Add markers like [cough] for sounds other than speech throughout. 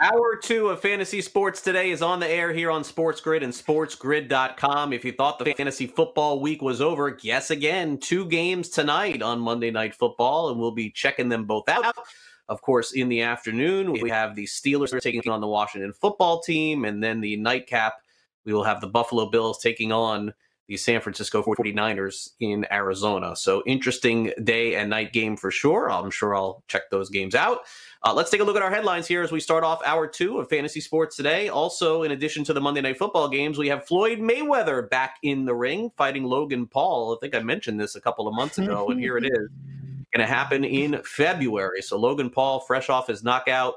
Hour two of Fantasy Sports today is on the air here on Sports Grid and SportsGrid.com. If you thought the fantasy football week was over, guess again. Two games tonight on Monday Night Football, and we'll be checking them both out. Of course, in the afternoon, we have the Steelers taking on the Washington football team, and then the nightcap, we will have the Buffalo Bills taking on the San Francisco 49ers in Arizona. So, interesting day and night game for sure. I'm sure I'll check those games out. Uh, let's take a look at our headlines here as we start off hour two of fantasy sports today. Also, in addition to the Monday Night Football games, we have Floyd Mayweather back in the ring fighting Logan Paul. I think I mentioned this a couple of months ago, and here it [laughs] is. Going to happen in February. So, Logan Paul, fresh off his knockout,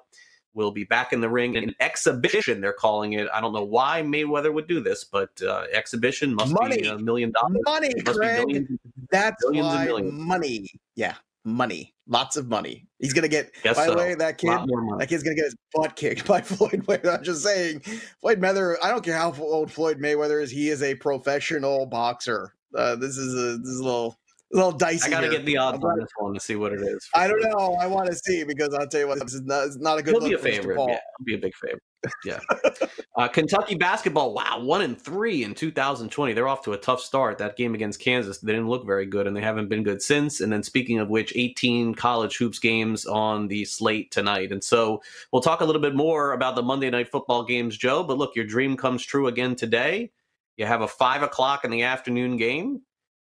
will be back in the ring in exhibition. They're calling it. I don't know why Mayweather would do this, but uh, exhibition must money. be a million dollars. Money. Millions, That's millions why money. Yeah, money. Lots of money. He's gonna get. Guess by so. the way, that kid, that kid's gonna get his butt kicked [laughs] by Floyd Mayweather. I'm just saying, Floyd Mayweather. I don't care how old Floyd Mayweather is. He is a professional boxer. Uh, this is a this is a little a little dicey. I gotta here. get the odds on this one to see what it is. I don't sure. know. I want to see because I'll tell you what, this is not, it's not a good He'll look be a favorite. Yeah, he'll be a big favorite. Yeah. [laughs] uh, Kentucky basketball. Wow, one and three in 2020. They're off to a tough start. That game against Kansas, they didn't look very good, and they haven't been good since. And then, speaking of which, 18 college hoops games on the slate tonight. And so, we'll talk a little bit more about the Monday night football games, Joe. But look, your dream comes true again today. You have a five o'clock in the afternoon game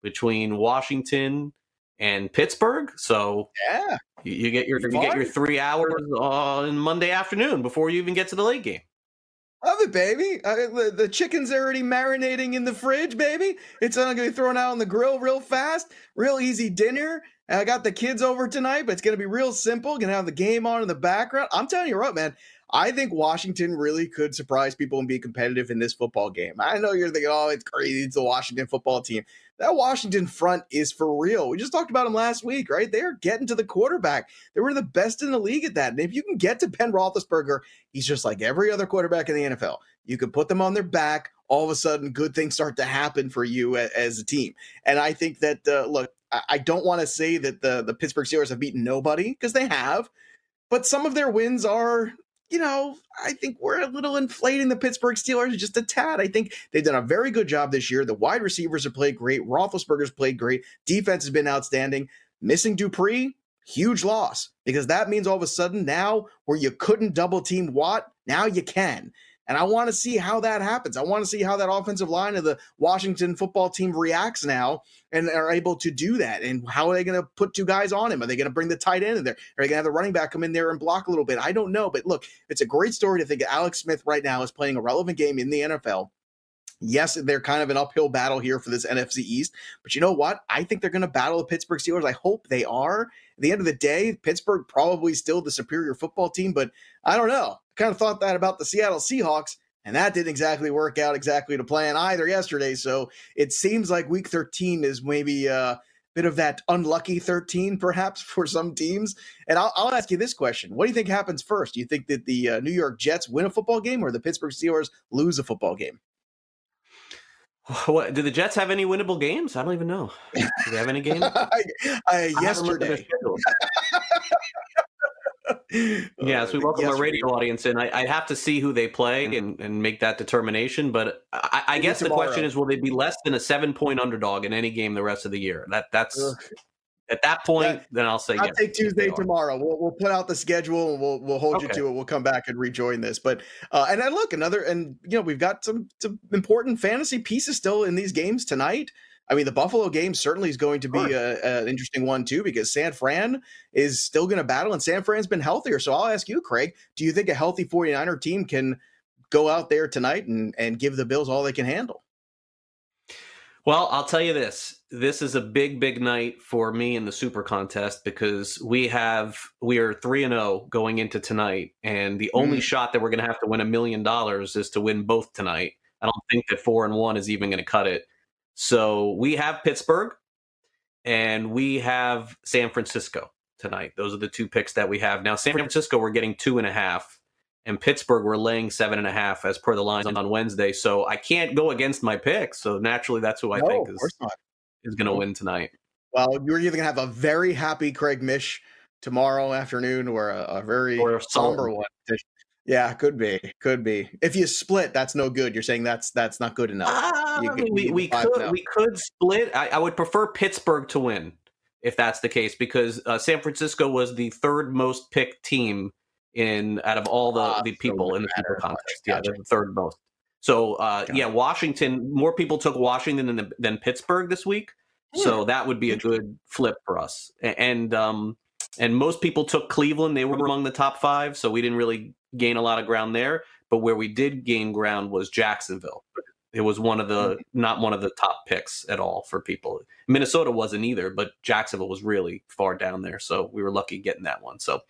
between Washington and Pittsburgh. So Yeah, you, you get your you get your three hours on Monday afternoon before you even get to the late game. love it, baby. Uh, the, the chicken's already marinating in the fridge, baby. It's gonna be thrown out on the grill real fast. Real easy dinner. I got the kids over tonight, but it's gonna be real simple. Gonna have the game on in the background. I'm telling you what, man. I think Washington really could surprise people and be competitive in this football game. I know you're thinking, oh, it's crazy. It's the Washington football team. That Washington front is for real. We just talked about them last week, right? They're getting to the quarterback. They were the best in the league at that. And if you can get to Ben Roethlisberger, he's just like every other quarterback in the NFL. You can put them on their back. All of a sudden, good things start to happen for you as a team. And I think that, uh, look, I don't want to say that the, the Pittsburgh Steelers have beaten nobody because they have, but some of their wins are, you know, I think we're a little inflating the Pittsburgh Steelers just a tad. I think they've done a very good job this year. The wide receivers have played great. Roethlisberger's played great. Defense has been outstanding. Missing Dupree, huge loss because that means all of a sudden now where you couldn't double team Watt, now you can. And I want to see how that happens. I want to see how that offensive line of the Washington football team reacts now and are able to do that. And how are they going to put two guys on him? Are they going to bring the tight end in there? Are they going to have the running back come in there and block a little bit? I don't know. But look, it's a great story to think Alex Smith right now is playing a relevant game in the NFL. Yes, they're kind of an uphill battle here for this NFC East, but you know what? I think they're going to battle the Pittsburgh Steelers. I hope they are. At the end of the day, Pittsburgh probably still the superior football team, but I don't know. Kind of thought that about the Seattle Seahawks, and that didn't exactly work out exactly to plan either yesterday. So it seems like Week 13 is maybe a bit of that unlucky 13, perhaps for some teams. And I'll, I'll ask you this question: What do you think happens first? Do you think that the uh, New York Jets win a football game, or the Pittsburgh Steelers lose a football game? [sighs] What do the Jets have any winnable games? I don't even know. Do they have any games? [laughs] I, I, I haven't looked at their yesterday. Schedule. Yes, we welcome our yesterday. radio audience in. I, I have to see who they play and, and make that determination. But I, I guess the question is, will they be less than a seven point underdog in any game the rest of the year? That that's Ugh. at that point. That- then I'll say I'll yes. take Tuesday tomorrow. We'll, we'll put out the schedule and we'll we'll hold you to it. We'll come back and rejoin this. But uh, and then look another and you know we've got some some important fantasy pieces still in these games tonight. I mean, the Buffalo game certainly is going to be an interesting one too because San Fran is still going to battle and San Fran's been healthier. So I'll ask you, Craig, do you think a healthy 49er team can go out there tonight and and give the Bills all they can handle? Well, I'll tell you this. This is a big, big night for me in the super contest because we have we are three and zero going into tonight, and the only Mm. shot that we're going to have to win a million dollars is to win both tonight. I don't think that four and one is even going to cut it. So we have Pittsburgh, and we have San Francisco. tonight. Those are the two picks that we have. Now, San Francisco, we're getting two and a half, and Pittsburgh, we're laying seven and a half as per the lines on Wednesday. So I can't go against my picks. So naturally, that's who I no, think is, is going to win tonight. Well, you're either going to have a very happy Craig Mish tomorrow afternoon or a, a very or a somber one. Yeah, could be, could be. If you split, that's no good. You're saying that's that's not good enough. Uh, you, we, we could we could split. I, I, would prefer Pittsburgh to win if that's the case because uh, San Francisco was the third most picked team in out of all the, uh, the people so in the super contest. Yeah, gotcha. The third most. So uh, yeah, Washington. More people took Washington than than Pittsburgh this week. So hmm. that would be a good flip for us. And um, and most people took Cleveland. They were among the top five, so we didn't really gain a lot of ground there. But where we did gain ground was Jacksonville. It was one of the mm-hmm. not one of the top picks at all for people. Minnesota wasn't either, but Jacksonville was really far down there, so we were lucky getting that one. So,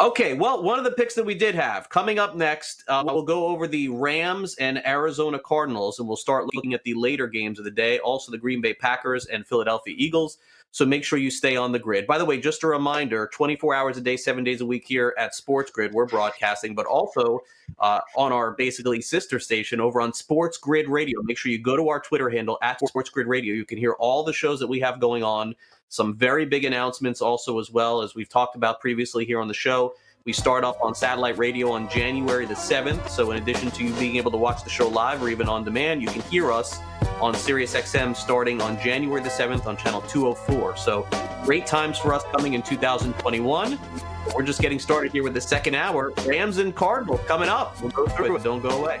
okay, well, one of the picks that we did have coming up next, uh, we'll go over the Rams and Arizona Cardinals, and we'll start looking at the later games of the day, also the Green Bay Packers and Philadelphia Eagles. So make sure you stay on the grid. By the way, just a reminder 24 hours a day, seven days a week here at Sports Grid, we're broadcasting, but also uh, on our basically sister station over on Sports Grid Radio. Make sure you go to our Twitter handle at Sports Grid Radio. You can hear all the shows that we have going on, some very big announcements also, as well as we've talked about previously here on the show. We start off on satellite radio on January the 7th. So, in addition to you being able to watch the show live or even on demand, you can hear us on SiriusXM starting on January the 7th on channel 204. So, great times for us coming in 2021. We're just getting started here with the second hour. Rams and Cardinals coming up. We'll go through it. Don't go away.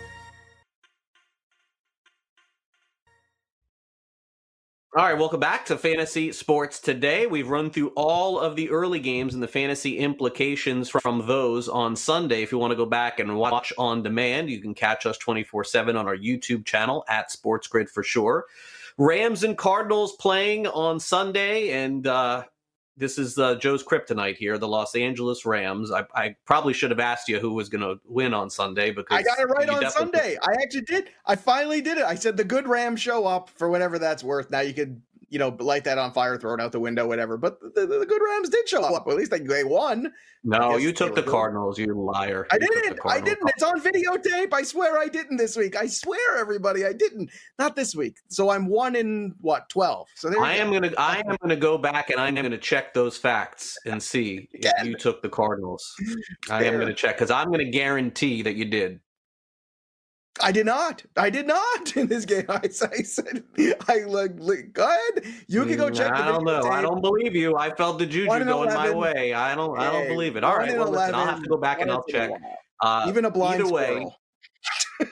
All right, welcome back to Fantasy Sports Today. We've run through all of the early games and the fantasy implications from those on Sunday. If you want to go back and watch on demand, you can catch us 24 7 on our YouTube channel at Sports Grid for sure. Rams and Cardinals playing on Sunday, and uh, this is uh, Joe's kryptonite here, the Los Angeles Rams. I, I probably should have asked you who was going to win on Sunday because I got it right on Sunday. I actually did. I finally did it. I said the good Rams show up for whatever that's worth. Now you could you know, light that on fire, throw it out the window, whatever. But the, the, the good Rams did show up. Well, At least they, they won. No, you took the Cardinals, you liar. I didn't. I didn't. It's on videotape. I swear I didn't this week. I swear, everybody, I didn't. Not this week. So I'm one in what twelve. So I am gonna. I am gonna go back and I'm gonna check those facts and see [laughs] if you took the Cardinals. I am gonna check because I'm gonna guarantee that you did. I did not. I did not [laughs] in this game. I, I said, I look, go ahead. You can go mm, check. I don't know. Tape. I don't believe you. I felt the juju going 11. my way. I don't. I don't believe it. All right. Well, 11, listen, I'll have to go back and I'll check. Uh, Even a blind either way. [laughs]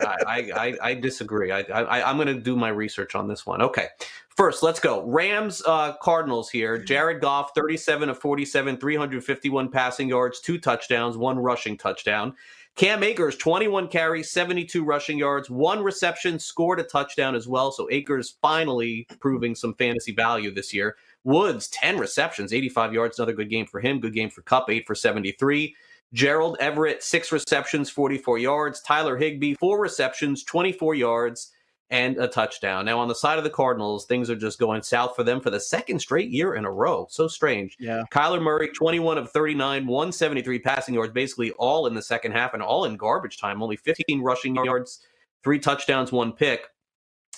I, I, I disagree. I, I I'm going to do my research on this one. Okay. First, let's go. Rams uh, Cardinals here. Jared Goff, 37 of 47, 351 passing yards, two touchdowns, one rushing touchdown. Cam Akers, 21 carries, 72 rushing yards, one reception, scored a touchdown as well. So Akers finally proving some fantasy value this year. Woods, 10 receptions, 85 yards, another good game for him. Good game for Kupp, 8 for 73. Gerald Everett, six receptions, 44 yards. Tyler Higbee, four receptions, 24 yards and a touchdown. Now, on the side of the Cardinals, things are just going south for them for the second straight year in a row. So strange. Yeah. Kyler Murray, 21 of 39, 173 passing yards, basically all in the second half and all in garbage time. Only 15 rushing yards, three touchdowns, one pick.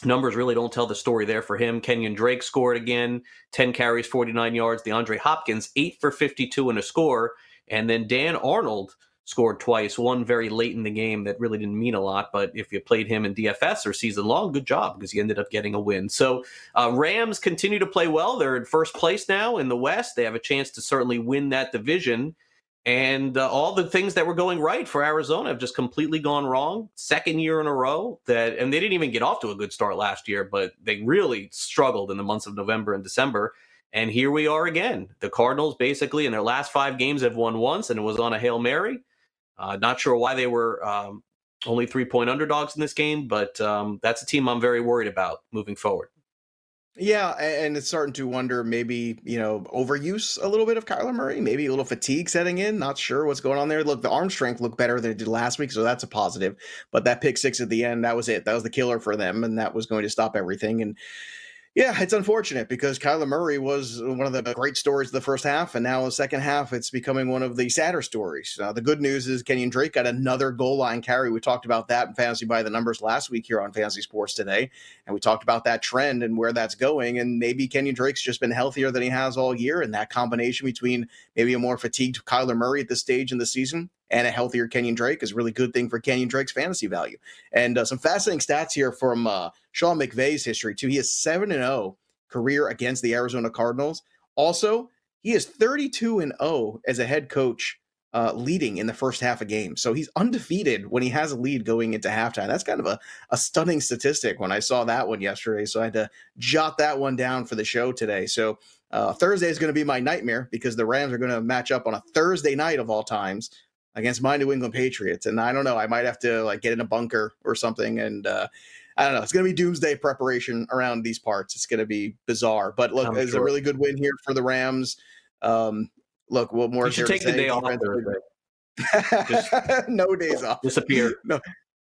Numbers really don't tell the story there for him. Kenyon Drake scored again, 10 carries, 49 yards. DeAndre Hopkins, 8 for 52 and a score. And then Dan Arnold, scored twice, one very late in the game that really didn't mean a lot. But if you played him in DFS or season long, good job because he ended up getting a win. So uh, Rams continue to play well. They're in first place now in the West. They have a chance to certainly win that division. And uh, all the things that were going right for Arizona have just completely gone wrong. Second year in a row that, and they didn't even get off to a good start last year, but they really struggled in the months of November and December. And here we are again. The Cardinals basically in their last five games have won once, and it was on a Hail Mary. Uh, not sure why they were um, only three point underdogs in this game, but um, that's a team I'm very worried about moving forward. Yeah, and it's starting to wonder maybe, you know, overuse a little bit of Kyler Murray, maybe a little fatigue setting in. Not sure what's going on there. Look, the arm strength looked better than it did last week, so that's a positive. But that pick six at the end, that was it. That was the killer for them, and that was going to stop everything. And yeah, it's unfortunate because Kyler Murray was one of the great stories of the first half, and now the second half, it's becoming one of the sadder stories. Uh, the good news is Kenyon Drake got another goal line carry. We talked about that in Fantasy by the Numbers last week here on Fantasy Sports Today, and we talked about that trend and where that's going. And maybe Kenyon Drake's just been healthier than he has all year, and that combination between maybe a more fatigued Kyler Murray at this stage in the season and a healthier Kenyon Drake is a really good thing for Kenyon Drake's fantasy value. And uh, some fascinating stats here from uh, Sean McVay's history too. He is seven and zero oh career against the Arizona Cardinals. Also, he is 32 and 0 as a head coach uh, leading in the first half of games. So he's undefeated when he has a lead going into halftime. That's kind of a, a stunning statistic when I saw that one yesterday. So I had to jot that one down for the show today. So uh, Thursday is going to be my nightmare because the Rams are going to match up on a Thursday night of all times against my New England Patriots. And I don't know, I might have to like get in a bunker or something and uh, I don't know. It's going to be doomsday preparation around these parts. It's going to be bizarre. But look, I'm it's sure. a really good win here for the Rams. Um, look, what more? You should take the day off. [laughs] no days off. Disappear. No,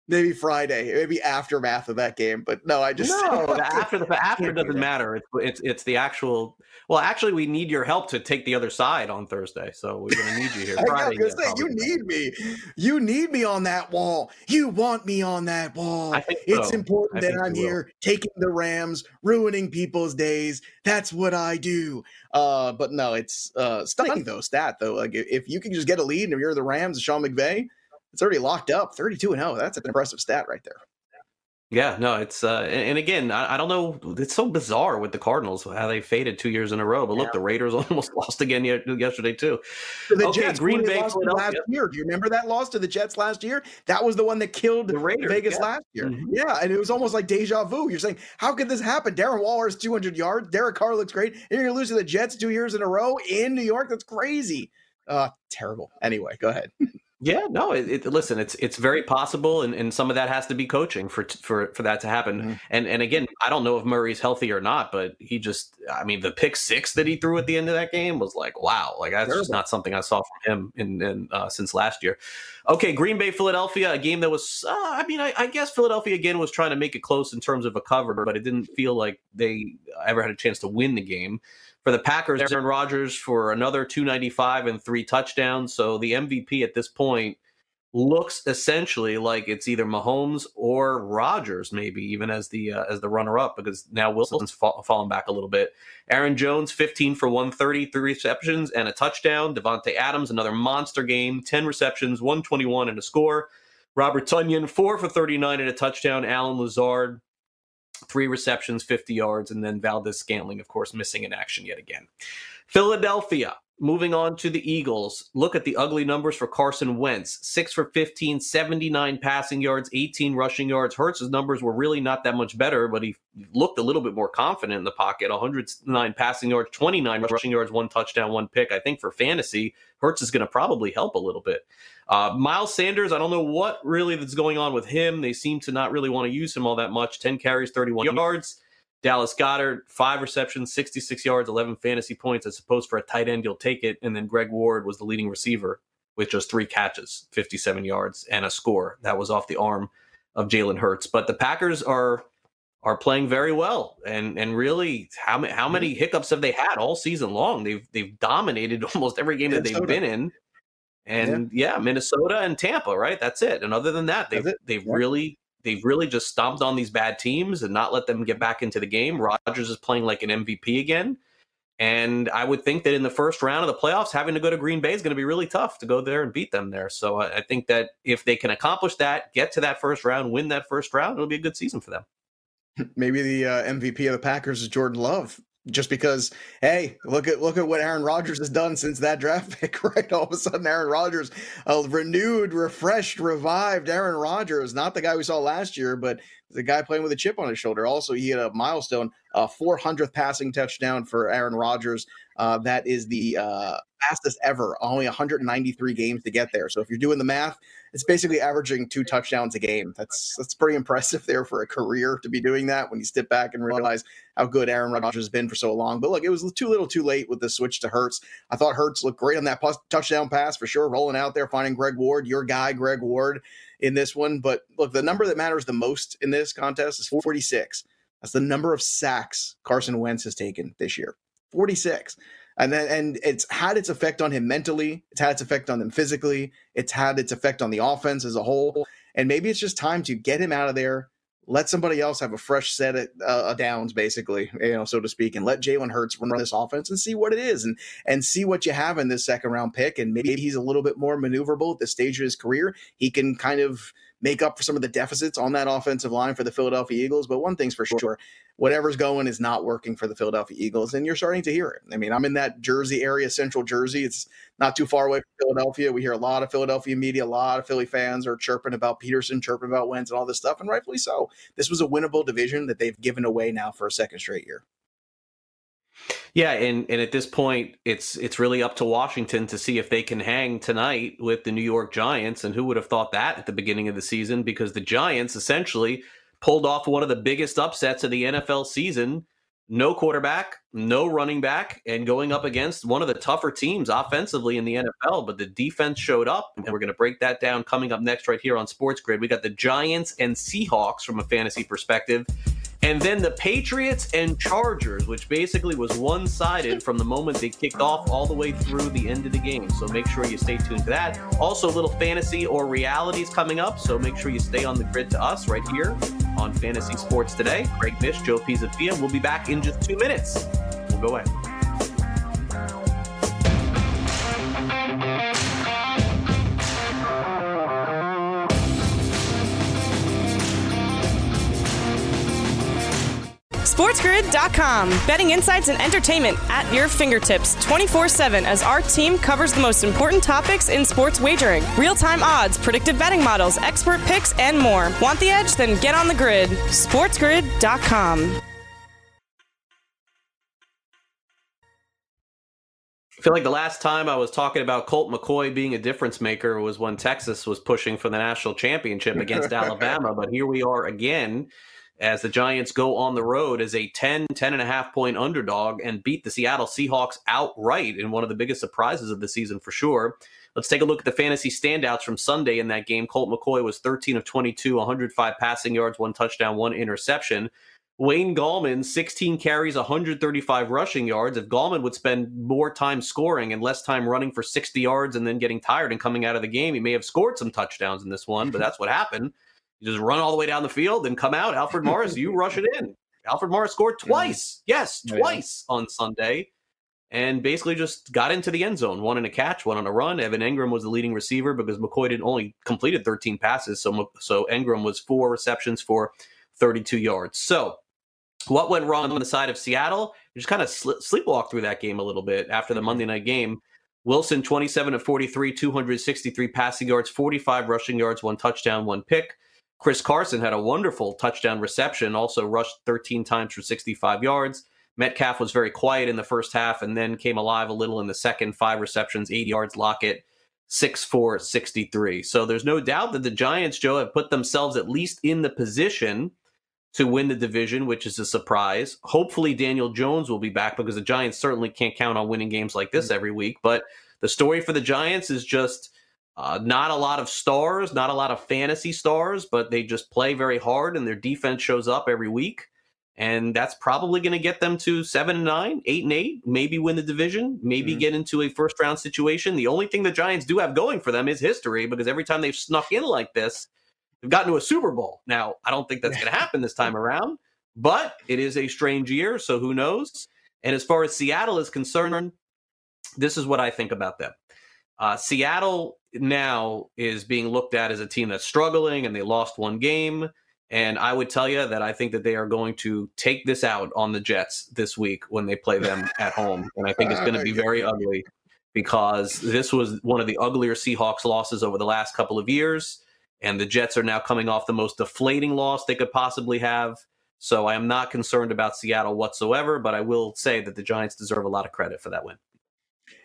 maybe Friday, maybe aftermath of that game. But no, I just no. [laughs] after the after doesn't matter. It's it's it's the actual. Well, actually, we need your help to take the other side on Thursday, so we're going to need you here. [laughs] Friday, I was say you need me. You need me on that wall. You want me on that wall. So. It's important that I'm here taking the Rams, ruining people's days. That's what I do. Uh, but no, it's uh, stunning though. Stat though, like if you can just get a lead and you're the Rams, Sean McVay it's already locked up 32 and 0 that's an impressive stat right there. Yeah no it's uh and, again I, I, don't know it's so bizarre with the cardinals how they faded two years in a row but look the raiders [laughs] almost lost again yesterday too. The okay Jets green bay last year. Do you remember that loss to the jets last year? That was the one that killed the raiders, vegas yeah. last year. Mm-hmm. yeah and it was almost like deja vu. You're saying how could this happen? Darren waller is 200 yards derek carr looks great and you're gonna lose to the jets two years in a row in new york? That's crazy. Uh terrible. Anyway go ahead [laughs] Yeah, no. It, it, listen, it's it's very possible, and, and some of that has to be coaching for for for that to happen. Mm-hmm. And and again, I don't know if Murray's healthy or not, but he just, I mean, the pick six that he threw at the end of that game was like, wow, like that's Terrible. just not something I saw from him in, in uh, since last year. Okay, Green Bay, Philadelphia, a game that was, uh, I mean, I, I, guess Philadelphia again was trying to make it close in terms of a cover, but it didn't feel like they ever had a chance to win the game. For the Packers, Aaron Rodgers for another 295 and three touchdowns. So the MVP at this point looks essentially like it's either Mahomes or Rodgers, maybe even as the uh, as the runner up, because now Wilson's fa- fallen back a little bit. Aaron Jones, 15 for 130, three receptions and a touchdown. Davante Adams, another monster game, 10 receptions, 121 and a score. Robert Tonyan, four for 39 and a touchdown. Allen Lazard, three receptions, 50 yards, and then Valdes-Scantling, of course, missing in action yet again. Philadelphia. Moving on to the Eagles, look at the ugly numbers for Carson Wentz 6 for 15, 79 passing yards, 18 rushing yards. Hurts's numbers were really not that much better, but he looked a little bit more confident in the pocket 109 passing yards, 29 rushing yards, one touchdown, one pick. I think for fantasy, Hertz is going to probably help a little bit. Uh, Miles Sanders, I don't know what really that's going on with him. They seem to not really want to use him all that much. 10 carries, 31 yards. Dallas Goedert, five receptions, 66 yards, 11 fantasy points. I suppose for a tight end, you'll take it. And then Greg Ward was the leading receiver with just three catches, 57 yards, and a score. That was off the arm of Jalen Hurts. But the Packers are are playing very well, and and really, how many how many hiccups have they had all season long? They've they've dominated [laughs] almost every game that they've been in, and yeah. yeah. Minnesota and Tampa, right? That's it. And other than that, they've they've yeah. really they've really just stomped on these bad teams and not let them get back into the game. Rodgers is playing like an MVP again. And I would think that in the first round of the playoffs, having to go to Green Bay is going to be really tough to go there and beat them there. So I think that if they can accomplish that, get to that first round, win that first round, it'll be a good season for them. Maybe the uh, MVP of the Packers is Jordan Love just because hey look at look at what aaron rodgers has done since that draft [laughs] pick right? All of a sudden aaron rodgers a renewed refreshed revived aaron rodgers not the guy we saw last year but the guy playing with a chip on his shoulder. Also he had a milestone a 400th passing touchdown for aaron rodgers. Uh, that is the uh, fastest ever, only 193 games to get there. So if you're doing the math, it's basically averaging two touchdowns a game. That's that's pretty impressive there for a career to be doing that when you step back and realize how good Aaron Rodgers has been for so long. But look, it was too little too late with the switch to Hurts. I thought Hurts looked great on that touchdown pass for sure, rolling out there, finding Greg Ward, your guy, Greg Ward, in this one. But look, the number that matters the most in this contest is 46. That's the number of sacks Carson Wentz has taken this year. 46 and then and it's had its effect on him mentally it's had its effect on him physically it's had its effect on the offense as a whole and maybe it's just time to get him out of there let somebody else have a fresh set of uh, downs basically you know so to speak and let jalen hurts run this offense and see what it is and and see what you have in this second round pick and maybe he's a little bit more maneuverable at this stage of his career he can kind of make up for some of the deficits on that offensive line for the Philadelphia Eagles. But one thing's for sure, whatever's going is not working for the Philadelphia Eagles. And you're starting to hear it. I mean, I'm in that Jersey area, central Jersey. It's not too far away from Philadelphia. We hear a lot of Philadelphia media, a lot of Philly fans are chirping about Pederson, chirping about Wentz and all this stuff. And rightfully so. This was a winnable division that they've given away now for a second straight year. Yeah, and, and at this point, it's it's really up to Washington to see if they can hang tonight with the New York Giants. And who would have thought that at the beginning of the season? Because the Giants essentially pulled off one of the biggest upsets of the NFL season. No quarterback, no running back, and going up against one of the tougher teams offensively in the NFL. But the defense showed up, and we're going to break that down coming up next right here on Sports Grid. We got the Giants and Seahawks from a fantasy perspective. And then the Patriots and Chargers, which basically was one sided from the moment they kicked off all the way through the end of the game. So make sure you stay tuned to that. Also, a little fantasy or realities coming up. So make sure you stay on the grid to us right here on Fantasy Sports Today. Craig Mish, Joe Pisapia. We'll be back in just two minutes. We'll go ahead. SportsGrid.com. Betting insights and entertainment at your fingertips 24 7 as our team covers the most important topics in sports wagering real time odds, predictive betting models, expert picks, and more. Want the edge? Then get on the grid. SportsGrid.com. I feel like the last time I was talking about Colt McCoy being a difference maker was when Texas was pushing for the national championship against [laughs] Alabama. But here we are again as the Giants go on the road as a 10, 10 and a half point underdog and beat the Seattle Seahawks outright in one of the biggest surprises of the season for sure. Let's take a look at the fantasy standouts from Sunday in that game. Colt McCoy was 13 of 22, 105 passing yards, one touchdown, one interception. Wayne Gallman, 16 carries, 135 rushing yards. If Gallman would spend more time scoring and less time running for 60 yards and then getting tired and coming out of the game, he may have scored some touchdowns in this one, but that's what happened. You just run all the way down the field and come out. Alfred Morris, you [laughs] rush it in. Alfred Morris scored twice. Yes, twice on Sunday. And basically just got into the end zone, one in a catch, one on a run. Evan Engram was the leading receiver because McCoy didn't only completed 13 passes, so so Engram was four receptions for 32 yards. So, what went wrong on the side of Seattle? You just kind of sl- sleepwalk through that game a little bit after the. Monday night game. Wilson, 27 of 43, 263 passing yards, 45 rushing yards, one touchdown, one pick. Chris Carson had a wonderful touchdown reception, also rushed 13 times for 65 yards. Metcalf was very quiet in the first half and then came alive a little in the second. Five receptions, eight yards. Lockett, 6 4, 63. So there's no doubt that the Giants, Joe, have put themselves at least in the position to win the division, which is a surprise. Hopefully, Daniel Jones will be back because the Giants certainly can't count on winning games like this mm. every week. But the story for the Giants is just uh, not a lot of stars, not a lot of fantasy stars, but they just play very hard and their defense shows up every week. And that's probably going to get them to seven and nine, eight and eight, maybe win the division, maybe mm-hmm. get into a first round situation. The only thing the Giants do have going for them is history because every time they've snuck in like this, they've gotten to a Super Bowl. Now, I don't think that's going [laughs] to happen this time around, but it is a strange year. So who knows? And as far as Seattle is concerned, this is what I think about them. Uh, Seattle now is being looked at as a team that's struggling and they lost one game. And I would tell you that I think that they are going to take this out on the Jets this week when they play them at home. And I think it's going to be [laughs] very ugly because this was one of the uglier Seahawks losses over the last couple of years. And the Jets are now coming off the most deflating loss they could possibly have. So I am not concerned about Seattle whatsoever, but I will say that the Giants deserve a lot of credit for that win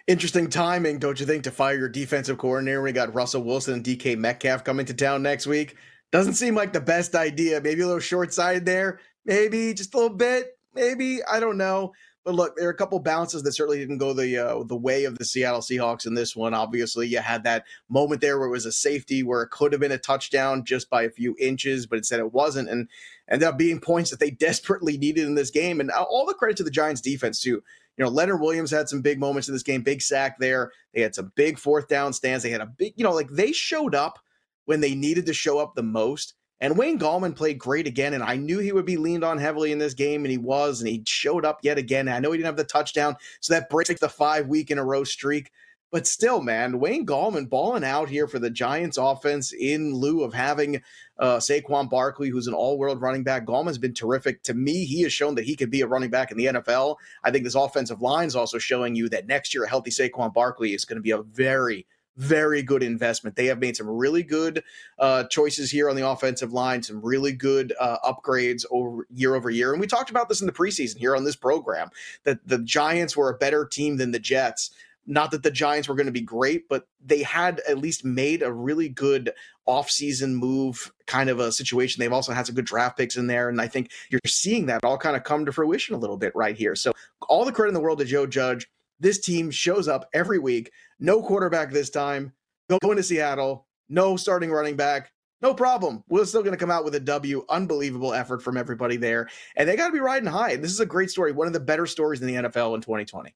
Interesting timing, don't you think, to fire your defensive coordinator? We got Russell Wilson and DK Metcalf coming to town next week. Doesn't seem like the best idea. Maybe a little short sighted there. Maybe just a little bit. Maybe I don't know. But look, there are a couple bounces that certainly didn't go the uh, the way of the Seattle Seahawks in this one. Obviously, you had that moment there where it was a safety where it could have been a touchdown just by a few inches, but instead it wasn't, and ended up being points that they [laughs] desperately needed in this game. And all the credit to the Giants defense too. You know, Leonard Williams had some big moments in this game, big sack there. They had some big fourth down stands. They had a big, you know, like they showed up when they needed to show up the most. And Wayne Gallman played great again, and I knew he would be leaned on heavily in this game, and he was, and he showed up yet again. I know he didn't have the touchdown, so that breaks the five week in a row streak. But still, man, Wayne Gallman balling out here for the Giants offense in lieu of having uh, Saquon Barkley, who's an all world running back. Gallman's been terrific. To me, he has shown that he could be a running back in the NFL. I think this offensive line is also showing you that next year, a healthy Saquon Barkley is going to be a very, very good investment. They have made some really good uh, choices here on the offensive line, some really good uh, upgrades over year over year. And we talked about this in the preseason here on this program that the Giants were a better team than the Jets. Not that the Giants were going to be great, but they had at least made a really good offseason move kind of a situation. They've also had some good draft picks in there. And I think you're seeing that all kind of come to fruition a little bit right here. So all the credit in the world to Joe Judge this team shows up every week. No quarterback this time. Going to Seattle. No starting running back. No problem. We're still going to come out with a W. Unbelievable effort from everybody there. And they got to be riding high. And this is a great story. One of the better stories in the NFL in 2020.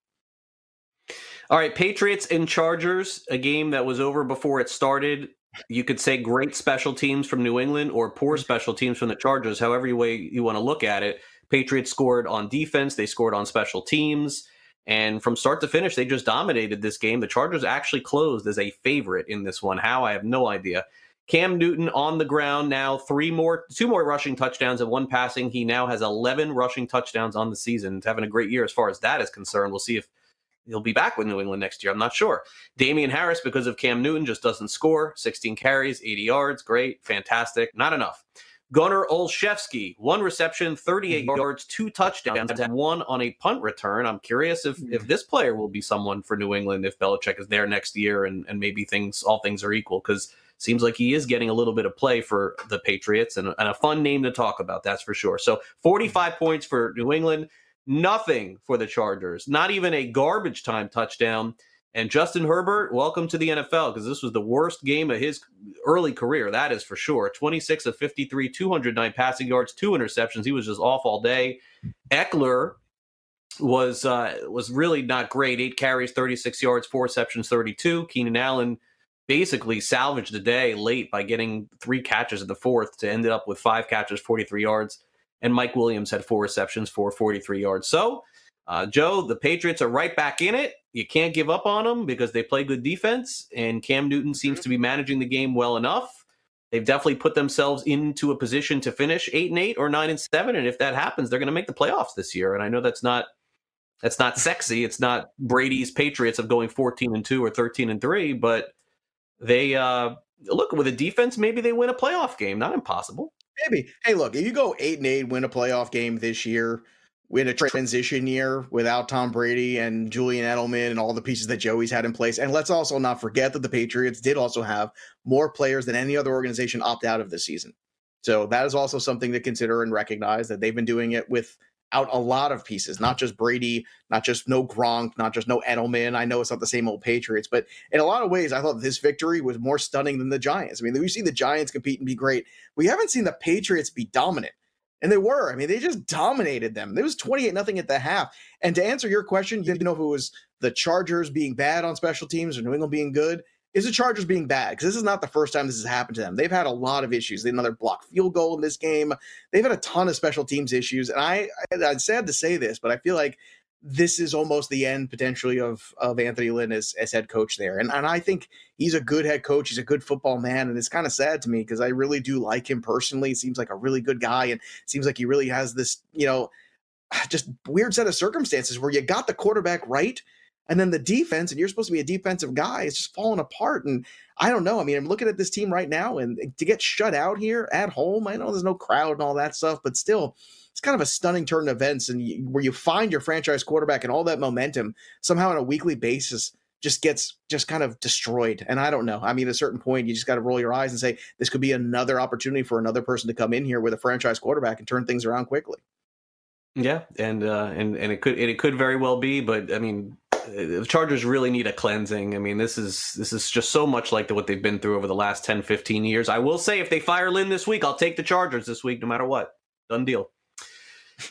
All right, Patriots and Chargers, a game that was over before it started. You could say great special teams from New England or poor mm-hmm. special teams from the Chargers, however way you want to look at it. Patriots scored on defense, they scored on special teams. And from start to finish, they just dominated this game. The Chargers actually closed as a favorite in this one. How? I have no idea. Cam Newton on the ground now, three more, two more rushing touchdowns and one passing. He now has 11 rushing touchdowns on the season. He's having a great year as far as that is concerned. We'll see if he'll be back with New England next year. I'm not sure. Damien Harris, because of Cam Newton, just doesn't score. 16 carries, 80 yards. Great, fantastic. Not enough. Gunner Olszewski, one reception, 38 mm-hmm. yards, two touchdowns, and one on a punt return. I'm curious if, if mm-hmm. this player will be someone for New England if Belichick is there next year and, and maybe things all things are equal because seems like he is getting a little bit of play for the Patriots and, and a fun name to talk about, that's for sure. So 45 points for New England, nothing for the Chargers, not even a garbage time touchdown. And Justin Herbert, welcome to the NFL because this was the worst game of his early career. That is for sure. 26 of 53, 209 passing yards, two interceptions. He was just off all day. Ekeler was uh, was really not great. Eight carries, 36 yards, four receptions, 32. Keenan Allen basically salvaged the day late by getting three catches in the fourth to end up with five catches, 43 yards. And Mike Williams had four receptions for 43 yards. So uh, Joe, the Patriots are right back in it. You can't give up on them because they play good defense, and Cam Newton seems to be managing the game well enough. They've definitely put themselves into a position to finish eight and eight or nine and seven, and if that happens, they're going to make the playoffs this year. And I know that's not that's not sexy. It's not Brady's Patriots of going fourteen and two or thirteen and three, but they uh, look with a defense. Maybe they win a playoff game. Not impossible. Maybe. Hey, look, if you go eight and eight, win a playoff game this year win a transition year without Tom Brady and Julian Edelman and all the pieces that Joey's had in place. And let's also not forget that the Patriots did also have more players than any other organization opt out of this season. So that is also something to consider and recognize that they've been doing it without a lot of pieces, not just Brady, not just no Gronk, not just no Edelman. I know it's not the same old Patriots, but in a lot of ways, I thought this victory was more stunning than the Giants. I mean, we've seen the Giants compete and be great. We haven't seen the Patriots be dominant. And they were. I mean, they just dominated them. It was 28 nothing at the half. And to answer your question, you know if it was the Chargers being bad on special teams or New England being good, is the Chargers being bad? Because this is not the first time this has happened to them. They've had a lot of issues. Another block field goal in this game. They've had a ton of special teams issues. And I, I I'm sad to say this, but I feel like this is almost the end potentially of of Anthony Lynn as, as head coach there. And and I think he's a good head coach. He's a good football man. And it's kind of sad to me because I really do like him personally. He seems like a really good guy and seems like he really has this, you know, just weird set of circumstances where you got the quarterback right. And then the defense, and you're supposed to be a defensive guy, is just falling apart. And I don't know. I mean, I'm looking at this team right now, and to get shut out here at home, I know there's no crowd and all that stuff, but still, it's kind of a stunning turn of events and you, where you find your franchise quarterback and all that momentum somehow on a weekly basis just gets just kind of destroyed. And I don't know. I mean, at a certain point, you just got to roll your eyes and say this could be another opportunity for another person to come in here with a franchise quarterback and turn things around quickly. Yeah, and uh, and and it could and it could very well be, but I mean, the Chargers really need a cleansing. I mean, this is this is just so much like the, what they've been through over the last 10, 15 years. I will say, if they fire Lynn this week, I'll take the Chargers this week, no matter what. Done deal.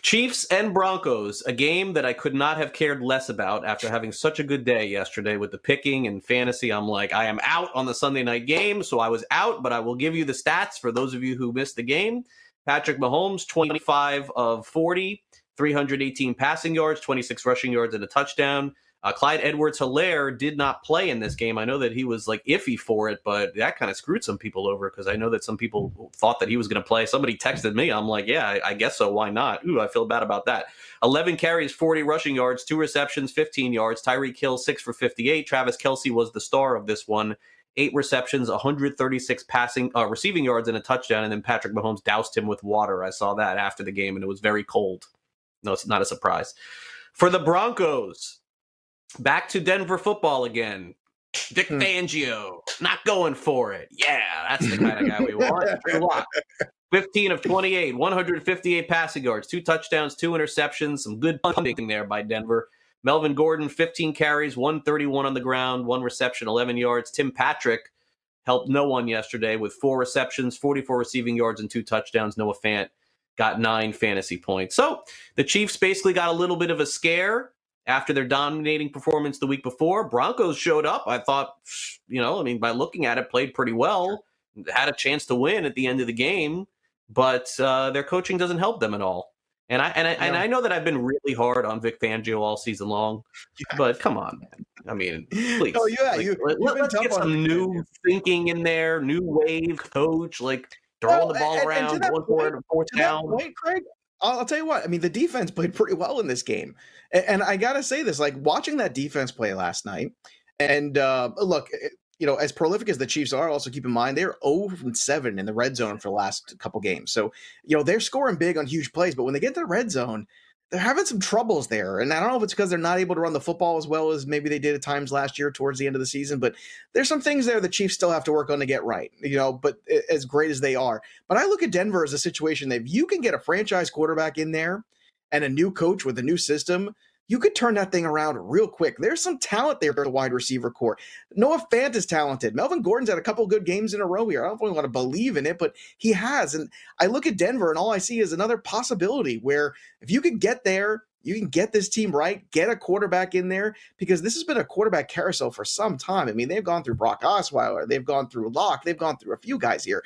Chiefs and Broncos, a game that I could not have cared less about after having such a good day yesterday with the picking and fantasy. I'm like, I am out on the Sunday night game, so I was out, but I will give you the stats for those of you who missed the game. Patrick Mahomes, 25 of 40, 318 passing yards, 26 rushing yards, and a touchdown. Uh, Clyde Edwards Helaire did not play in this game. I know that he was like iffy for it, but that kind of screwed some people over because I know that some people thought that he was going to play. Somebody texted me. I'm like, yeah, I, I, guess so. Why not? Ooh, I feel bad about that. 11 carries, 40 rushing yards, two receptions, 15 yards. Tyreek Hill, six for 58. Travis Kelce was the star of this one. Eight receptions, 136 passing, uh, receiving yards, and a touchdown. And then Patrick Mahomes doused him with water. I saw that after the game, and it was very cold. No, it's not a surprise. For the Broncos, back to Denver football again. Vic hmm. Fangio, not going for it. Yeah, that's the kind of guy we want. [laughs] 15 of 28, 158 passing yards, two touchdowns, two interceptions, some good punting there by Denver. Melvin Gordon, 15 carries, 131 on the ground, one reception, 11 yards. Tim Patrick helped no one yesterday with four receptions, 44 receiving yards, and two touchdowns. Noah Fant got nine fantasy points. So the Chiefs basically got a little bit of a scare after their dominating performance the week before. Broncos showed up. I thought, you know, I mean, by looking at it, played pretty well, had a chance to win at the end of the game, but uh, their coaching doesn't help them at all. And I and I, and I know that I've been really hard on Vic Fangio all season long, but come on, man. I mean, please. Oh yeah, like, you, let, us get some new thinking in there, new wave coach, like throwing well, the ball and, around, and for it, fourth down. Point, Craig, I'll, tell you what. I mean, the defense played pretty well in this game, and, and I gotta say this: like watching that defense play last night, and uh, look, eh, you know, as prolific as the Chiefs are, also keep in mind they're 0 from 7 in the red zone for the last couple games. So, you know, they're scoring big on huge plays, but when they get to the red zone, they're having some troubles there. And I don't know if it's because they're not able to run the football as well as maybe they did at times last year towards the end of the season, but there's some things there the Chiefs still have to work on to get right, you know, but as great as they are. But I look at Denver as a situation that if you can get a franchise quarterback in there and a new coach with a new system, you could turn that thing around real quick. There's some talent there at the wide receiver core. Noah Fant is talented. Melvin Gordon's had a couple good games in a row here. I don't really want to believe in it, but he has. And I look at Denver, and all I see is another possibility where if you could get there, you can get this team right, get a quarterback in there, because this has been a quarterback carousel for some time. I mean, they've gone through Brock Osweiler, they've gone through Lock, they've gone through a few guys here.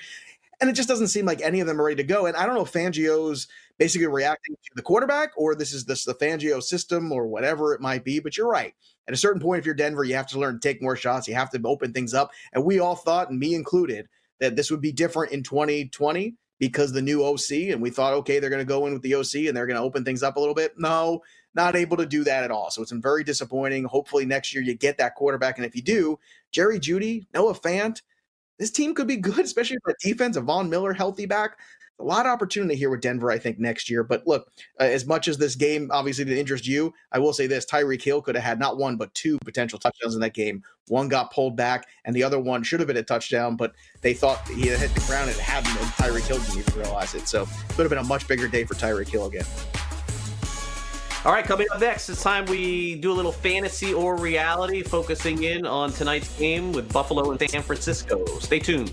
And it just doesn't seem like any of them are ready to go. And I don't know if Fangio's basically reacting to the quarterback or this is this the Fangio system or whatever it might be. But you're right. At a certain point, if you're Denver, you have to learn to take more shots. You have to open things up. And we all thought, and me included, that this would be different in 2020 because the new OC. And we thought, okay, they're going to go in with the OC and they're going to open things up a little bit. No, not able to do that at all. So it's very disappointing. Hopefully next year you get that quarterback. And if you do, Jerry Jeudy, Noah Fant, this team could be good, especially for defense. A Von Miller healthy back. A lot of opportunity here with Denver, I think, next year. But look, uh, as much as this game obviously didn't interest you, I will say this Tyreek Hill could have had not one, but two potential touchdowns in that game. One got pulled back, and the other one should have been a touchdown, but they thought he had hit the ground and it hadn't, and Tyreek Hill didn't even realize it. So it could have been a much bigger day for Tyreek Hill again. All right, coming up next, it's time we do a little fantasy or reality, focusing in on tonight's game with Buffalo and San Francisco. Stay tuned.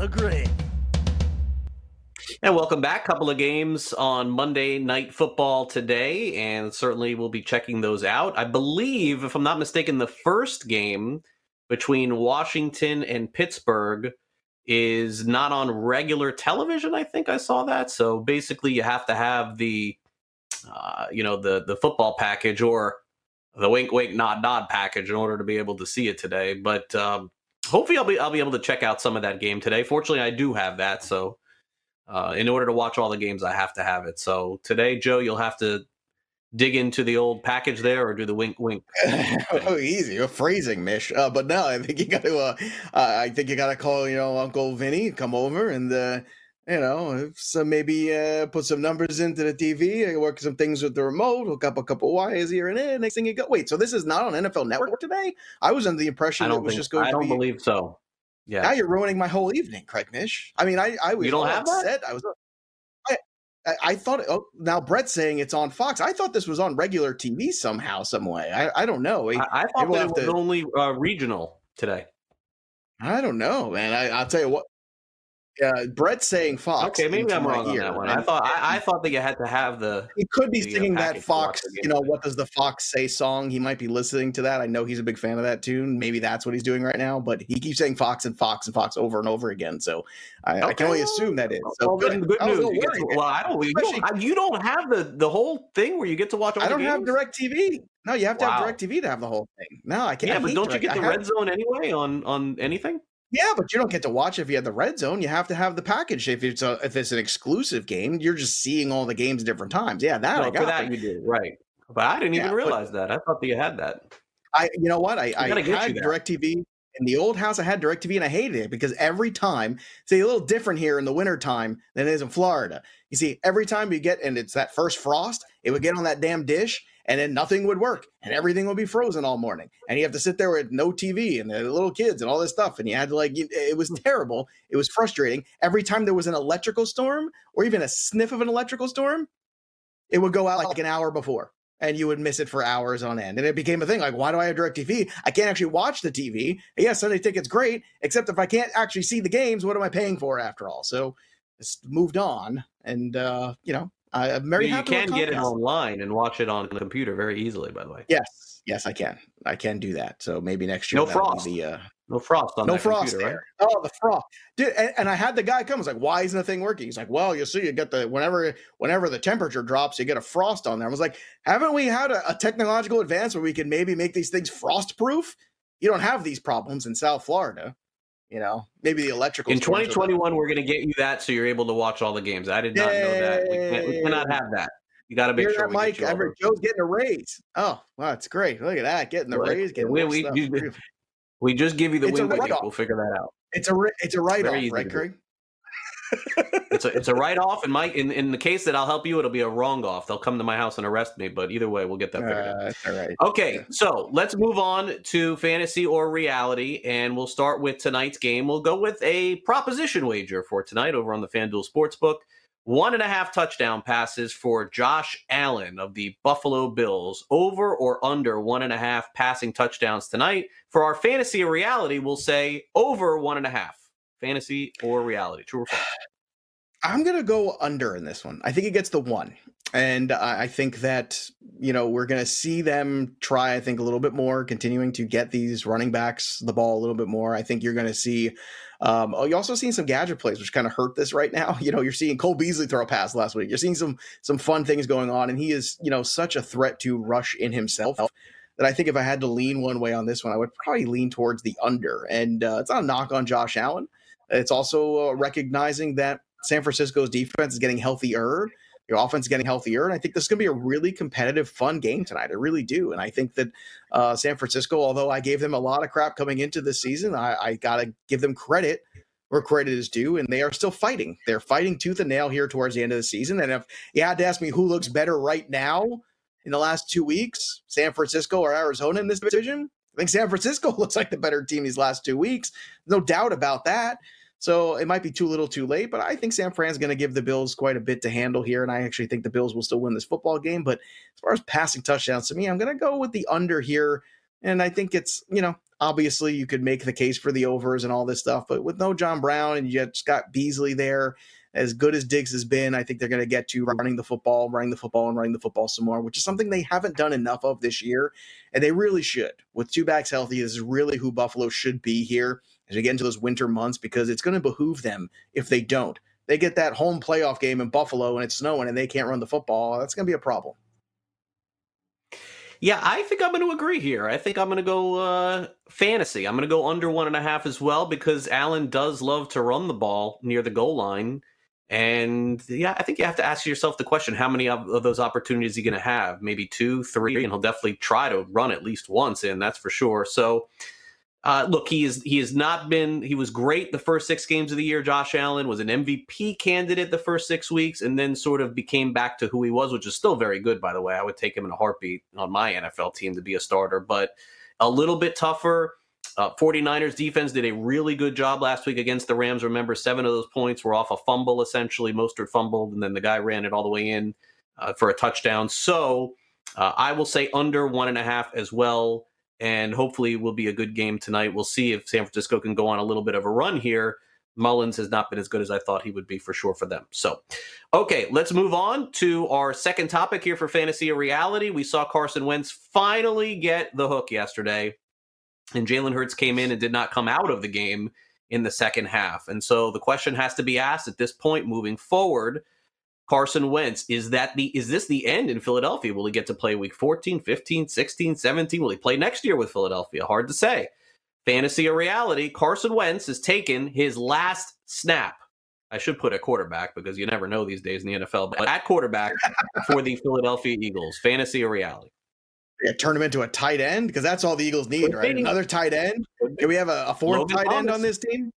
the. And welcome back. Couple of games on Monday Night Football today, and certainly we'll be checking those out. I believe, if I'm not mistaken, the first game between Washington and Pittsburgh is not on regular television. I think I saw that. So basically, you have to have the, uh, you know, the the football package or the wink wink nod nod package in order to be able to see it today. But um, hopefully, I'll be I'll be able to check out some of that game today. Fortunately, I do have that. So uh, in order to watch all the games, I have to have it. So today, Joe, you'll have to dig into the old package there or do the wink wink [laughs] oh easy You're phrasing mish uh, but no i think you got to uh, uh, i think you got to call you know uncle vinny come over and uh, you know so maybe uh, put some numbers into the tv uh, work some things with the remote hook up a couple wires here and there next thing you go wait so this is not on nfl network today i was under the impression it was think, just going to be. i don't be believe so yeah now you're ruining my whole evening craig mish i mean i i was You don't have that? i was I, I, thought. Oh, now Brett's saying it's on Fox. I thought this was on regular TV somehow, some way. I, I don't know. I, I thought that it was to- only uh, regional today I don't know, man. I, I'll tell you what. Yeah, Brett's saying Fox. okay maybe i'm wrong on that one i thought I, I thought that you had to have the He could be singing that package to watch Fox, you know, what does the Fox say song? He might be listening to that. I know he's a big fan of that tune. Maybe that's what he's doing right now, but he keeps saying Fox and Fox and Fox over and over again. So I, I can only assume that is. So well, good. good I news. You to- well, I don't. You don't, you don't have the the whole thing where you get to watch. I don't have DirecTV. No, you have to Wow. have DirecTV to have the whole thing. No, I can't. Yeah, I but don't you get the red zone anyway on on anything? Yeah, but you don't get to watch if you have the red zone. You have to have the package. If it's a, if it's an exclusive game, you're just seeing all the games at different times. Yeah, that I got. that you do right. But I didn't Yeah, even realize that. I thought that you had that. I you know what? I, I had. DirecTV in the old house. I had DirecTV and I hated it because every time it's a little different here in the wintertime than it is in Florida. You see, every time you get and it's that first frost, it would get on that damn dish and then nothing would work and everything would be frozen all morning. And you have to sit there with no TV and the little kids and all this stuff. And you had to like it was terrible. It was frustrating. Every time there was an electrical storm or even a sniff of an electrical storm, it would go out like an hour before and you would miss it for hours on end. And it became a thing like, why do I have DirecTV? I can't actually watch the TV. Yeah, Sunday ticket's great, except if I can't actually see the games, what am I paying for after all? So it's moved on. And, uh, you know, I- I'm very you happy can get it online and watch it on the computer very easily. By the way, Yes, yes, I can. I can do that. So maybe next year. No that'll be frost. Uh, no frost on no frost computer, there. Oh, the frost, dude! And, and I had the guy come. I was like, "Why isn't the thing working?" He's like, "Well, you see, you get the whenever whenever the temperature drops, you get a frost on there." I was like, "Haven't we had a, a technological advance where we can maybe make these things frost proof? You don't have these problems in South Florida, you know. Maybe the electrical In storms are better. 2021, we're going to get you that so you're able to watch all the games. I did not know that. We, can't, we cannot have that. You got to make Hear sure that, Mike? get Everett. Joe's getting a raise. Oh, wow, that's great. Look at that, getting the raise, getting we- we- stuff. you- We just give you the It's a wing wing. write-off. We'll figure that out. It's a it's a write off, easy right. Craig? It's a it's a write off. And Mike, in, in the case that I'll help you, it'll be a wrong off. They'll come to my house and arrest me. But either way, we'll get that figured out. Uh, all right. Okay, Yeah. so let's move on to fantasy or reality, and we'll start with tonight's game. We'll go with a proposition wager for tonight over on the FanDuel Sportsbook. One and a half touchdown passes for Josh Allen of the Buffalo Bills. Over or under one and a half passing touchdowns tonight. For our fantasy or reality, we'll say over one and a half. Fantasy or reality. True or false? I'm gonna go under in this one. I think it gets the one, and I think that you know we're gonna see them try. I think a little bit more, continuing to get these running backs the ball a little bit more. I think you're gonna see. Um, oh, you're also seeing some gadget plays, which kind of hurt this right now. [laughs] You know, you're seeing Cole Beasley throw a pass last week. You're seeing some some fun things going on, and he is you know such a threat to rush in himself that I think if I had to lean one way on this one, I would probably lean towards the under. And uh, it's not a knock on Josh Allen. It's also uh, recognizing that San Francisco's defense is getting healthier. Your offense is getting healthier. And I think this is going to be a really competitive, fun game tonight. I really do. And I think that uh, San Francisco, although I gave them a lot of crap coming into this season, I, I got to give them credit where credit is due. And they are still fighting. They're fighting tooth and nail here towards the end of the season. And if you had to ask me who looks better right now in the last two weeks, San Francisco or Arizona in this division, I think San Francisco [laughs] looks like the better team these last two weeks. No doubt about that. So it might be too little too late, but I think San Fran's going to give the Bills quite a bit to handle here. And I actually think the Bills will still win this football game. But as far as passing touchdowns to me, I'm going to go with the under here. And I think it's, you know, obviously you could make the case for the overs and all this stuff, but with no John Brown and you got Beasley there, as good as Diggs has been, I think they're going to get to running the football, running the football, and running the football some more, which is something they haven't done enough of this year. And they really should. With two backs healthy, this is really who Buffalo should be here. As we get into those winter months because it's going to behoove them if they don't. They get that home playoff game in Buffalo and it's snowing and they can't run the football. That's going to be a problem. Yeah, I think I'm going to agree here. I think I'm going to go uh, fantasy. I'm going to go under one and a half as well because Allen does love to run the ball near the goal line. And yeah, I think you have to ask yourself the question: How many of, of those opportunities he going to have? Maybe two, three, and he'll definitely try to run at least once in. That's for sure. So, uh, look, he is he has not been. He was great the first six games of the year. Josh Allen was an MVP candidate the first six weeks, and then sort of became back to who he was, which is still very good, by the way. I would take him in a heartbeat on my NFL team to be a starter, but a little bit tougher uh, 49ers defense did a really good job last week against the Rams. Remember, seven of those points were off a fumble, essentially. Mostert fumbled, and then the guy ran it all the way in uh, for a touchdown. So uh, I will say under one and a half as well. And hopefully, will be a good game tonight. We'll see if San Francisco can go on a little bit of a run here. Mullens has not been as good as I thought he would be for sure for them. So, okay, let's move on to our second topic here for Fantasy or Reality. We saw Carson Wentz finally get the hook yesterday and Jalen Hurts came in and did not come out of the game in the second half. And so the question has to be asked at this point moving forward. Carson Wentz, is that the is this the end in Philadelphia? Will he get to play week 14, 15, 16, 17? Will he play next year with Philadelphia? Hard to say. Fantasy or reality, Carson Wentz has taken his last snap. I should put a quarterback because you never know these days in the NFL, but at quarterback for the Philadelphia Eagles. Fantasy or reality? yeah, turn him into a tight end because that's all the Eagles need, right? Another tight end. Do we have a, a fourth Logan tight Thomas. end on this team?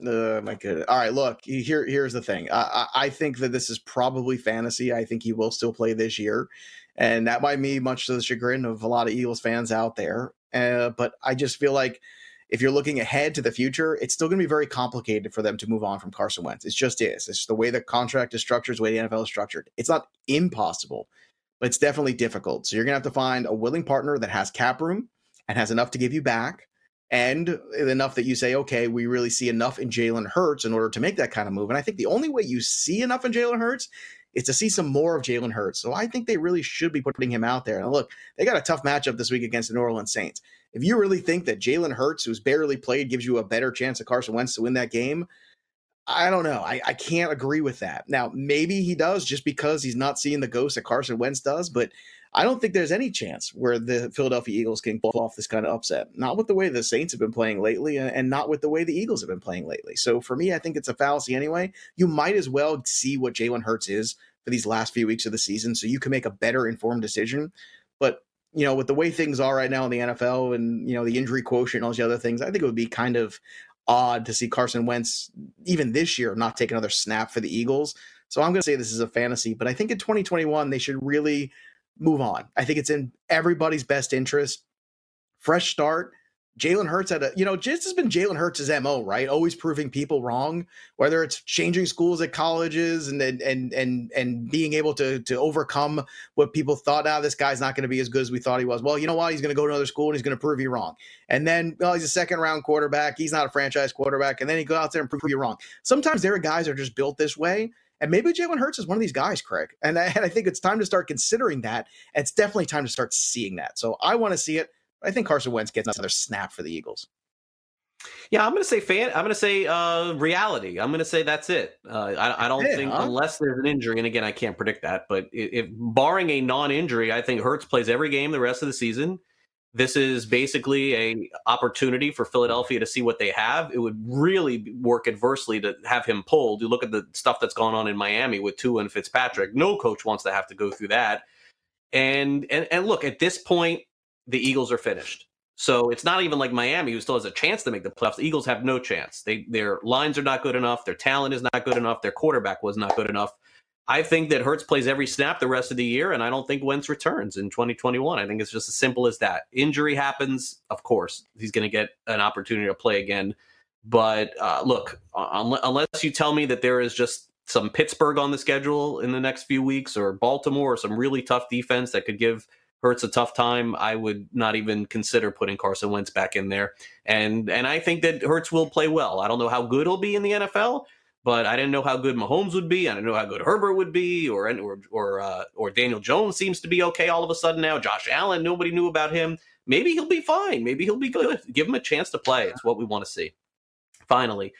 Uh, my goodness. All right, look. Here, here's the thing. I, I think that this is probably fantasy. I think he will still play this year, and that might be much to the chagrin of a lot of Eagles fans out there. Uh, but I just feel like if you're looking ahead to the future, it's still going to be very complicated for them to move on from Carson Wentz. It just is. It's the way the contract is structured, the way the NFL is structured. It's not impossible but it's definitely difficult. So you're going to have to find a willing partner that has cap room and has enough to give you back and enough that you say, okay, we really see enough in Jalen Hurts in order to make that kind of move. And I think the only way you see enough in Jalen Hurts is to see some more of Jalen Hurts. So I think they really should be putting him out there. And look, they got a tough matchup this week against the New Orleans Saints. If you really think that Jalen Hurts, who's barely played, gives you a better chance of Carson Wentz to win that game, I don't know. I, I can't agree with that. Now, maybe he does just because he's not seeing the ghost that Carson Wentz does, but I don't think there's any chance where the Philadelphia Eagles can pull off this kind of upset. Not with the way the Saints have been playing lately, and not with the way the Eagles have been playing lately. So for me, I think it's a fallacy anyway. You might as well see what Jalen Hurts is for these last few weeks of the season so you can make a better informed decision. But you know, with the way things are right now in the NFL and, you know, the injury quotient and all these other things, I think it would be kind of odd to see Carson Wentz even this year not take another snap for the Eagles. So I'm going to say this is a fantasy, but I think in 2021 they should really move on. I think it's in everybody's best interest. Fresh start Jalen Hurts had a, you know, just has been Jalen Hurts' MO, right? Always proving people wrong, whether it's changing schools at colleges and and and and being able to to overcome what people thought, ah, this guy's not going to be as good as we thought he was. Well, you know what? He's going to go to another school and he's going to prove you wrong. And then, well, he's a second round quarterback. He's not a franchise quarterback. And then he go out there and prove you wrong. Sometimes there are guys are just built this way. And maybe Jalen Hurts is one of these guys, Craig. And I, [laughs] and I think it's time to start considering that. It's definitely time to start seeing that. So I want to see it. I think Carson Wentz gets another snap for the Eagles. Yeah, I'm going to say fan. I'm going to say uh, reality. I'm going to say that's it. Uh, I, I, don't think huh? unless there's an injury, and again, I can't predict that. But if, if barring a non-injury, I think Hurts plays every game the rest of the season. This is basically a opportunity for Philadelphia to see what they have. It would really work adversely to have him pulled. You look at the stuff that's gone on in Miami with Tua and Fitzpatrick. No coach wants to have to go through that. And and and look at this point, the Eagles are finished. So it's not even like Miami, who still has a chance to make the playoffs. The Eagles have no chance. They their lines are not good enough. Their talent is not good enough. Their quarterback was not good enough. I think that Hurts plays every snap the rest of the year, and I don't think Wentz returns in 2021. I think it's just as simple as that. Injury happens, of course, he's going to get an opportunity to play again. But uh, look, unless you tell me that there is just some Pittsburgh on the schedule in the next few weeks, or Baltimore, or some really tough defense that could give Hurts a tough time, I would not even consider putting Carson Wentz back in there. And and I think that Hurts will play well. I don't know how good he'll be in the NFL, but I didn't know how good Mahomes would be. I didn't know how good Herbert would be, or or or uh, or Daniel Jones seems to be okay all of a sudden now. Josh Allen, nobody knew about him. Maybe he'll be fine. Maybe he'll be good. Give him a chance to play. It's what we want to see. finally.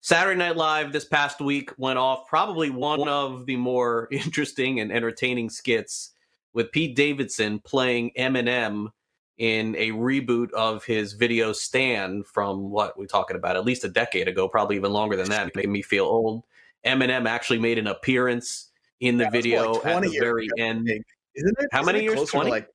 Saturday Night Live this past week went off probably one of the more [laughs] interesting and entertaining skits with Pete Davidson playing Eminem in a reboot of his video stand from what we're talking about at least a decade ago, probably even longer than that, making me feel old. Eminem actually made an appearance in the yeah, video like at the very end. Isn't it? How Isn't many years? Twenty. Like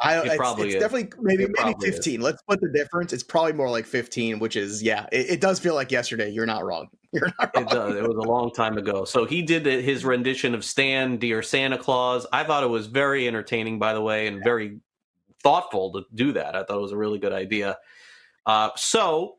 I, it it's, probably it's definitely maybe it maybe 15. Is. Let's put the difference. It's probably more like 15, which is yeah, it, it, does feel like yesterday. You're not wrong. [laughs] You're not wrong. It does. It was a long time ago. So he did his rendition of Stan, Dear Santa Claus. I thought it was very entertaining, by the way, and yeah. very thoughtful to do that. I thought it was a really good idea. Uh, so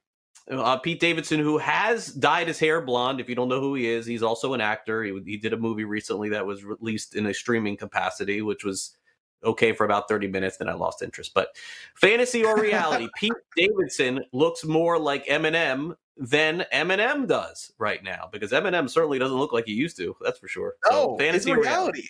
uh, Pete Davidson, who has dyed his hair blonde. If you don't know who he is, he's also an actor. He, he did a movie recently that was released in a streaming capacity, which was okay for about 30 minutes. Then I lost interest. But fantasy or reality, [laughs] Pete Davidson looks more like Eminem than Eminem does right now because Eminem certainly doesn't look like he used to. That's for sure. So, oh, fantasy reality. reality.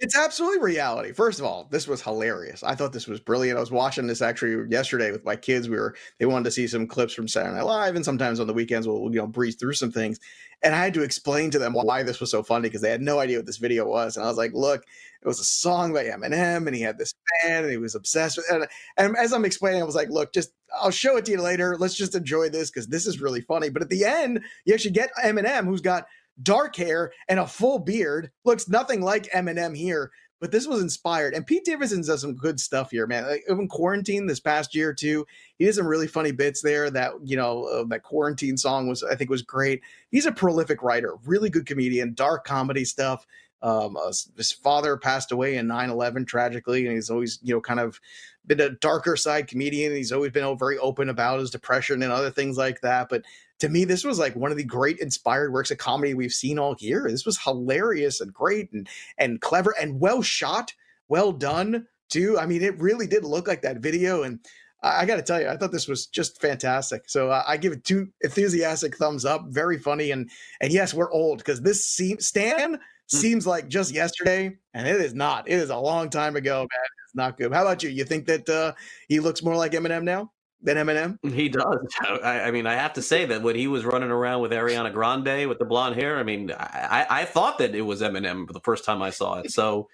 It's absolutely reality. First of all, this was hilarious. I thought this was brilliant. I was watching this actually yesterday with my kids. We were they wanted to see some clips from Saturday Night Live, and sometimes on the weekends we'll you know breeze through some things. And I had to explain to them why this was so funny because they had no idea what this video was. And I was like, "Look, it was a song by Eminem, and he had this fan, and he was obsessed with." it. and as I'm explaining, I was like, "Look, just I'll show it to you later. Let's just enjoy this because this is really funny." But at the end, you actually get Eminem, who's got dark hair and a full beard, looks nothing like Eminem here but this was inspired. And Pete Davidson does some good stuff here, man. Like in quarantine this past year too, he did some really funny bits there. That you know, uh, that quarantine song was I think was great. He's a prolific writer, really good comedian, dark comedy stuff. Um, uh, his father passed away in 9-11 tragically, and he's always you know kind of been a darker side comedian. He's always been very open about his depression and other things like that. But to me, this was like one of the great inspired works of comedy we've seen all year. This was hilarious and great and and clever and well shot, well done too. I mean, it really did look like that video and. I, got to tell you, I thought this was just fantastic. So uh, I give it two enthusiastic thumbs up. Very funny, and and yes, we're old because this seems Stan Hmm. seems like just yesterday, and it is not. It is a long time ago, man. It's not good. How about you? You think that uh, he looks more like Eminem now than Eminem? He does. [laughs] I, I, mean, I have to say that when he was running around with Ariana Grande with the blonde hair, I mean, I, I thought that it was Eminem the first time I saw it. So.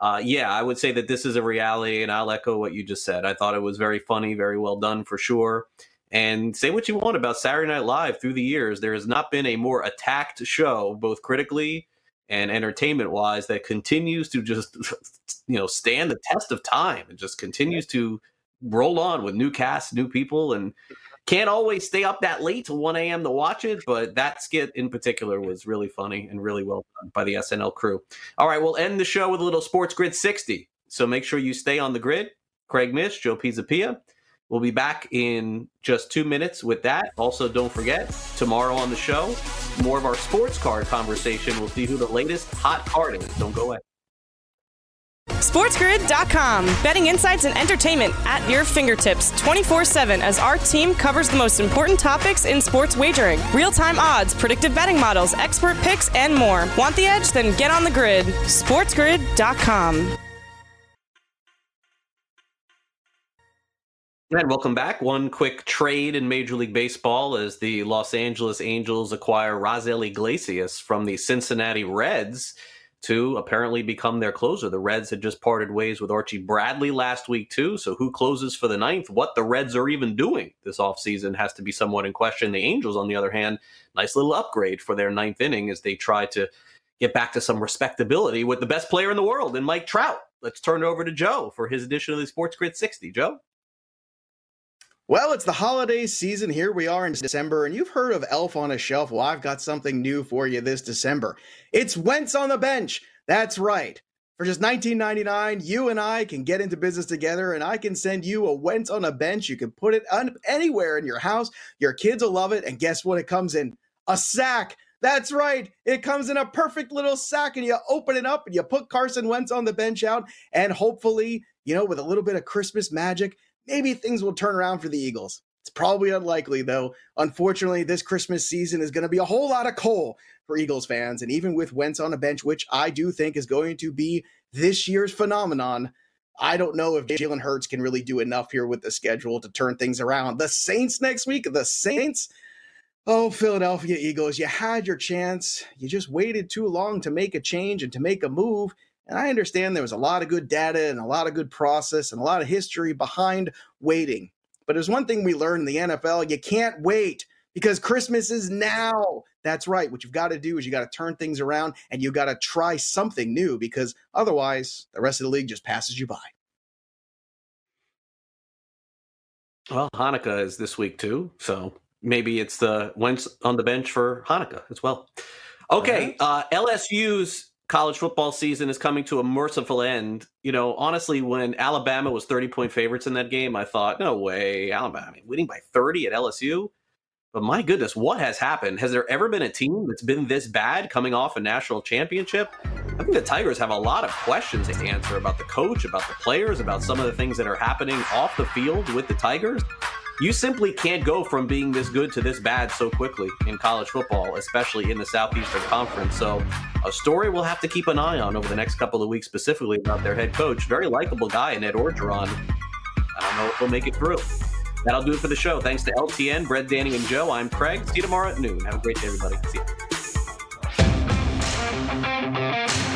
Uh, yeah, I would say that this is a reality, and I'll echo what you just said. I thought it was very funny, very well done for sure. And say what you want about Saturday Night Live through the years, there has not been a more attacked show, both critically and entertainment wise that continues to just [laughs] you know stand the test of time and just continues to roll on with new casts, new people, and can't always stay up that late till 1 a.m. to watch it, but that skit in particular was really funny and really well done by the SNL crew. All right, we'll end the show with a little Sports Grid 60. So make sure you stay on the grid. Craig Mish, Joe Pisapia. We'll be back in just two minutes with that. Also, don't forget, tomorrow on the show, more of our sports card conversation. We'll see who the latest hot card is. Don't go away. SportsGrid.com. Betting insights and entertainment at your fingertips 24 7 as our team covers the most important topics in sports wagering real time odds, predictive betting models, expert picks, and more. Want the edge? Then get on the grid. SportsGrid.com. And welcome back. One quick trade in Major League Baseball as the Los Angeles Angels acquire Raisel Iglesias from the Cincinnati Reds to apparently become their closer. The Reds had just parted ways with Archie Bradley last week, too. So who closes for the ninth? What the Reds are even doing this offseason has to be somewhat in question. The Angels, on the other hand, nice little upgrade for their ninth inning as they try to get back to some respectability with the best player in the world in Mike Trout. Let's turn it over to Joe for his edition of the Sports Grid 60. Joe? Well, it's the holiday season. Here we are in December, and you've heard of Elf on a Shelf. Well, I've got something new for you this December. It's Wentz on the Bench. That's right. For just $19.99, you and I can get into business together, and I can send you a Wentz on a bench. You can put it on anywhere in your house. Your kids will love it. And guess what? It comes in a sack. That's right. It comes in a perfect little sack, and you open it up and you put Carson Wentz on the bench out, and hopefully, you know, with a little bit of Christmas magic, maybe things will turn around for the Eagles. It's probably unlikely, though. Unfortunately, this Christmas season is going to be a whole lot of coal for Eagles fans. And even with Wentz on a bench, which I do think is going to be this year's phenomenon, I don't know if Jalen Hurts can really do enough here with the schedule to turn things around. The Saints next week, the Saints, Oh, Philadelphia Eagles, you had your chance. You just waited too long to make a change and to make a move. And I understand there was a lot of good data and a lot of good process and a lot of history behind waiting. But there's one thing we learned in the NFL you can't wait because Christmas is now. That's right. What you've got to do is you got to turn things around and you got to try something new because otherwise the rest of the league just passes you by. Well, Hanukkah is this week too, so maybe it's the Wentz on the bench for Hanukkah as well. Okay, uh, LSU's college football season is coming to a merciful end. You know, honestly, when Alabama was 30 point favorites in that game, I thought, no way, Alabama winning by 30 at LSU. But my goodness, what has happened? Has there ever been a team that's been this bad coming off a national championship? I think the Tigers have a lot of questions to answer about the coach, about the players, about some of the things that are happening off the field with the Tigers. You simply can't go from being this good to this bad so quickly in college football, especially in the Southeastern Conference. So, a story we'll have to keep an eye on over the next couple of weeks, specifically about their head coach. Very likable guy, Ed Orgeron. I don't know if he'll make it through. That'll do it for the show. Thanks to LTN, Brett, Danny, and Joe. I'm Craig. See you tomorrow at noon. Have a great day, everybody. See you.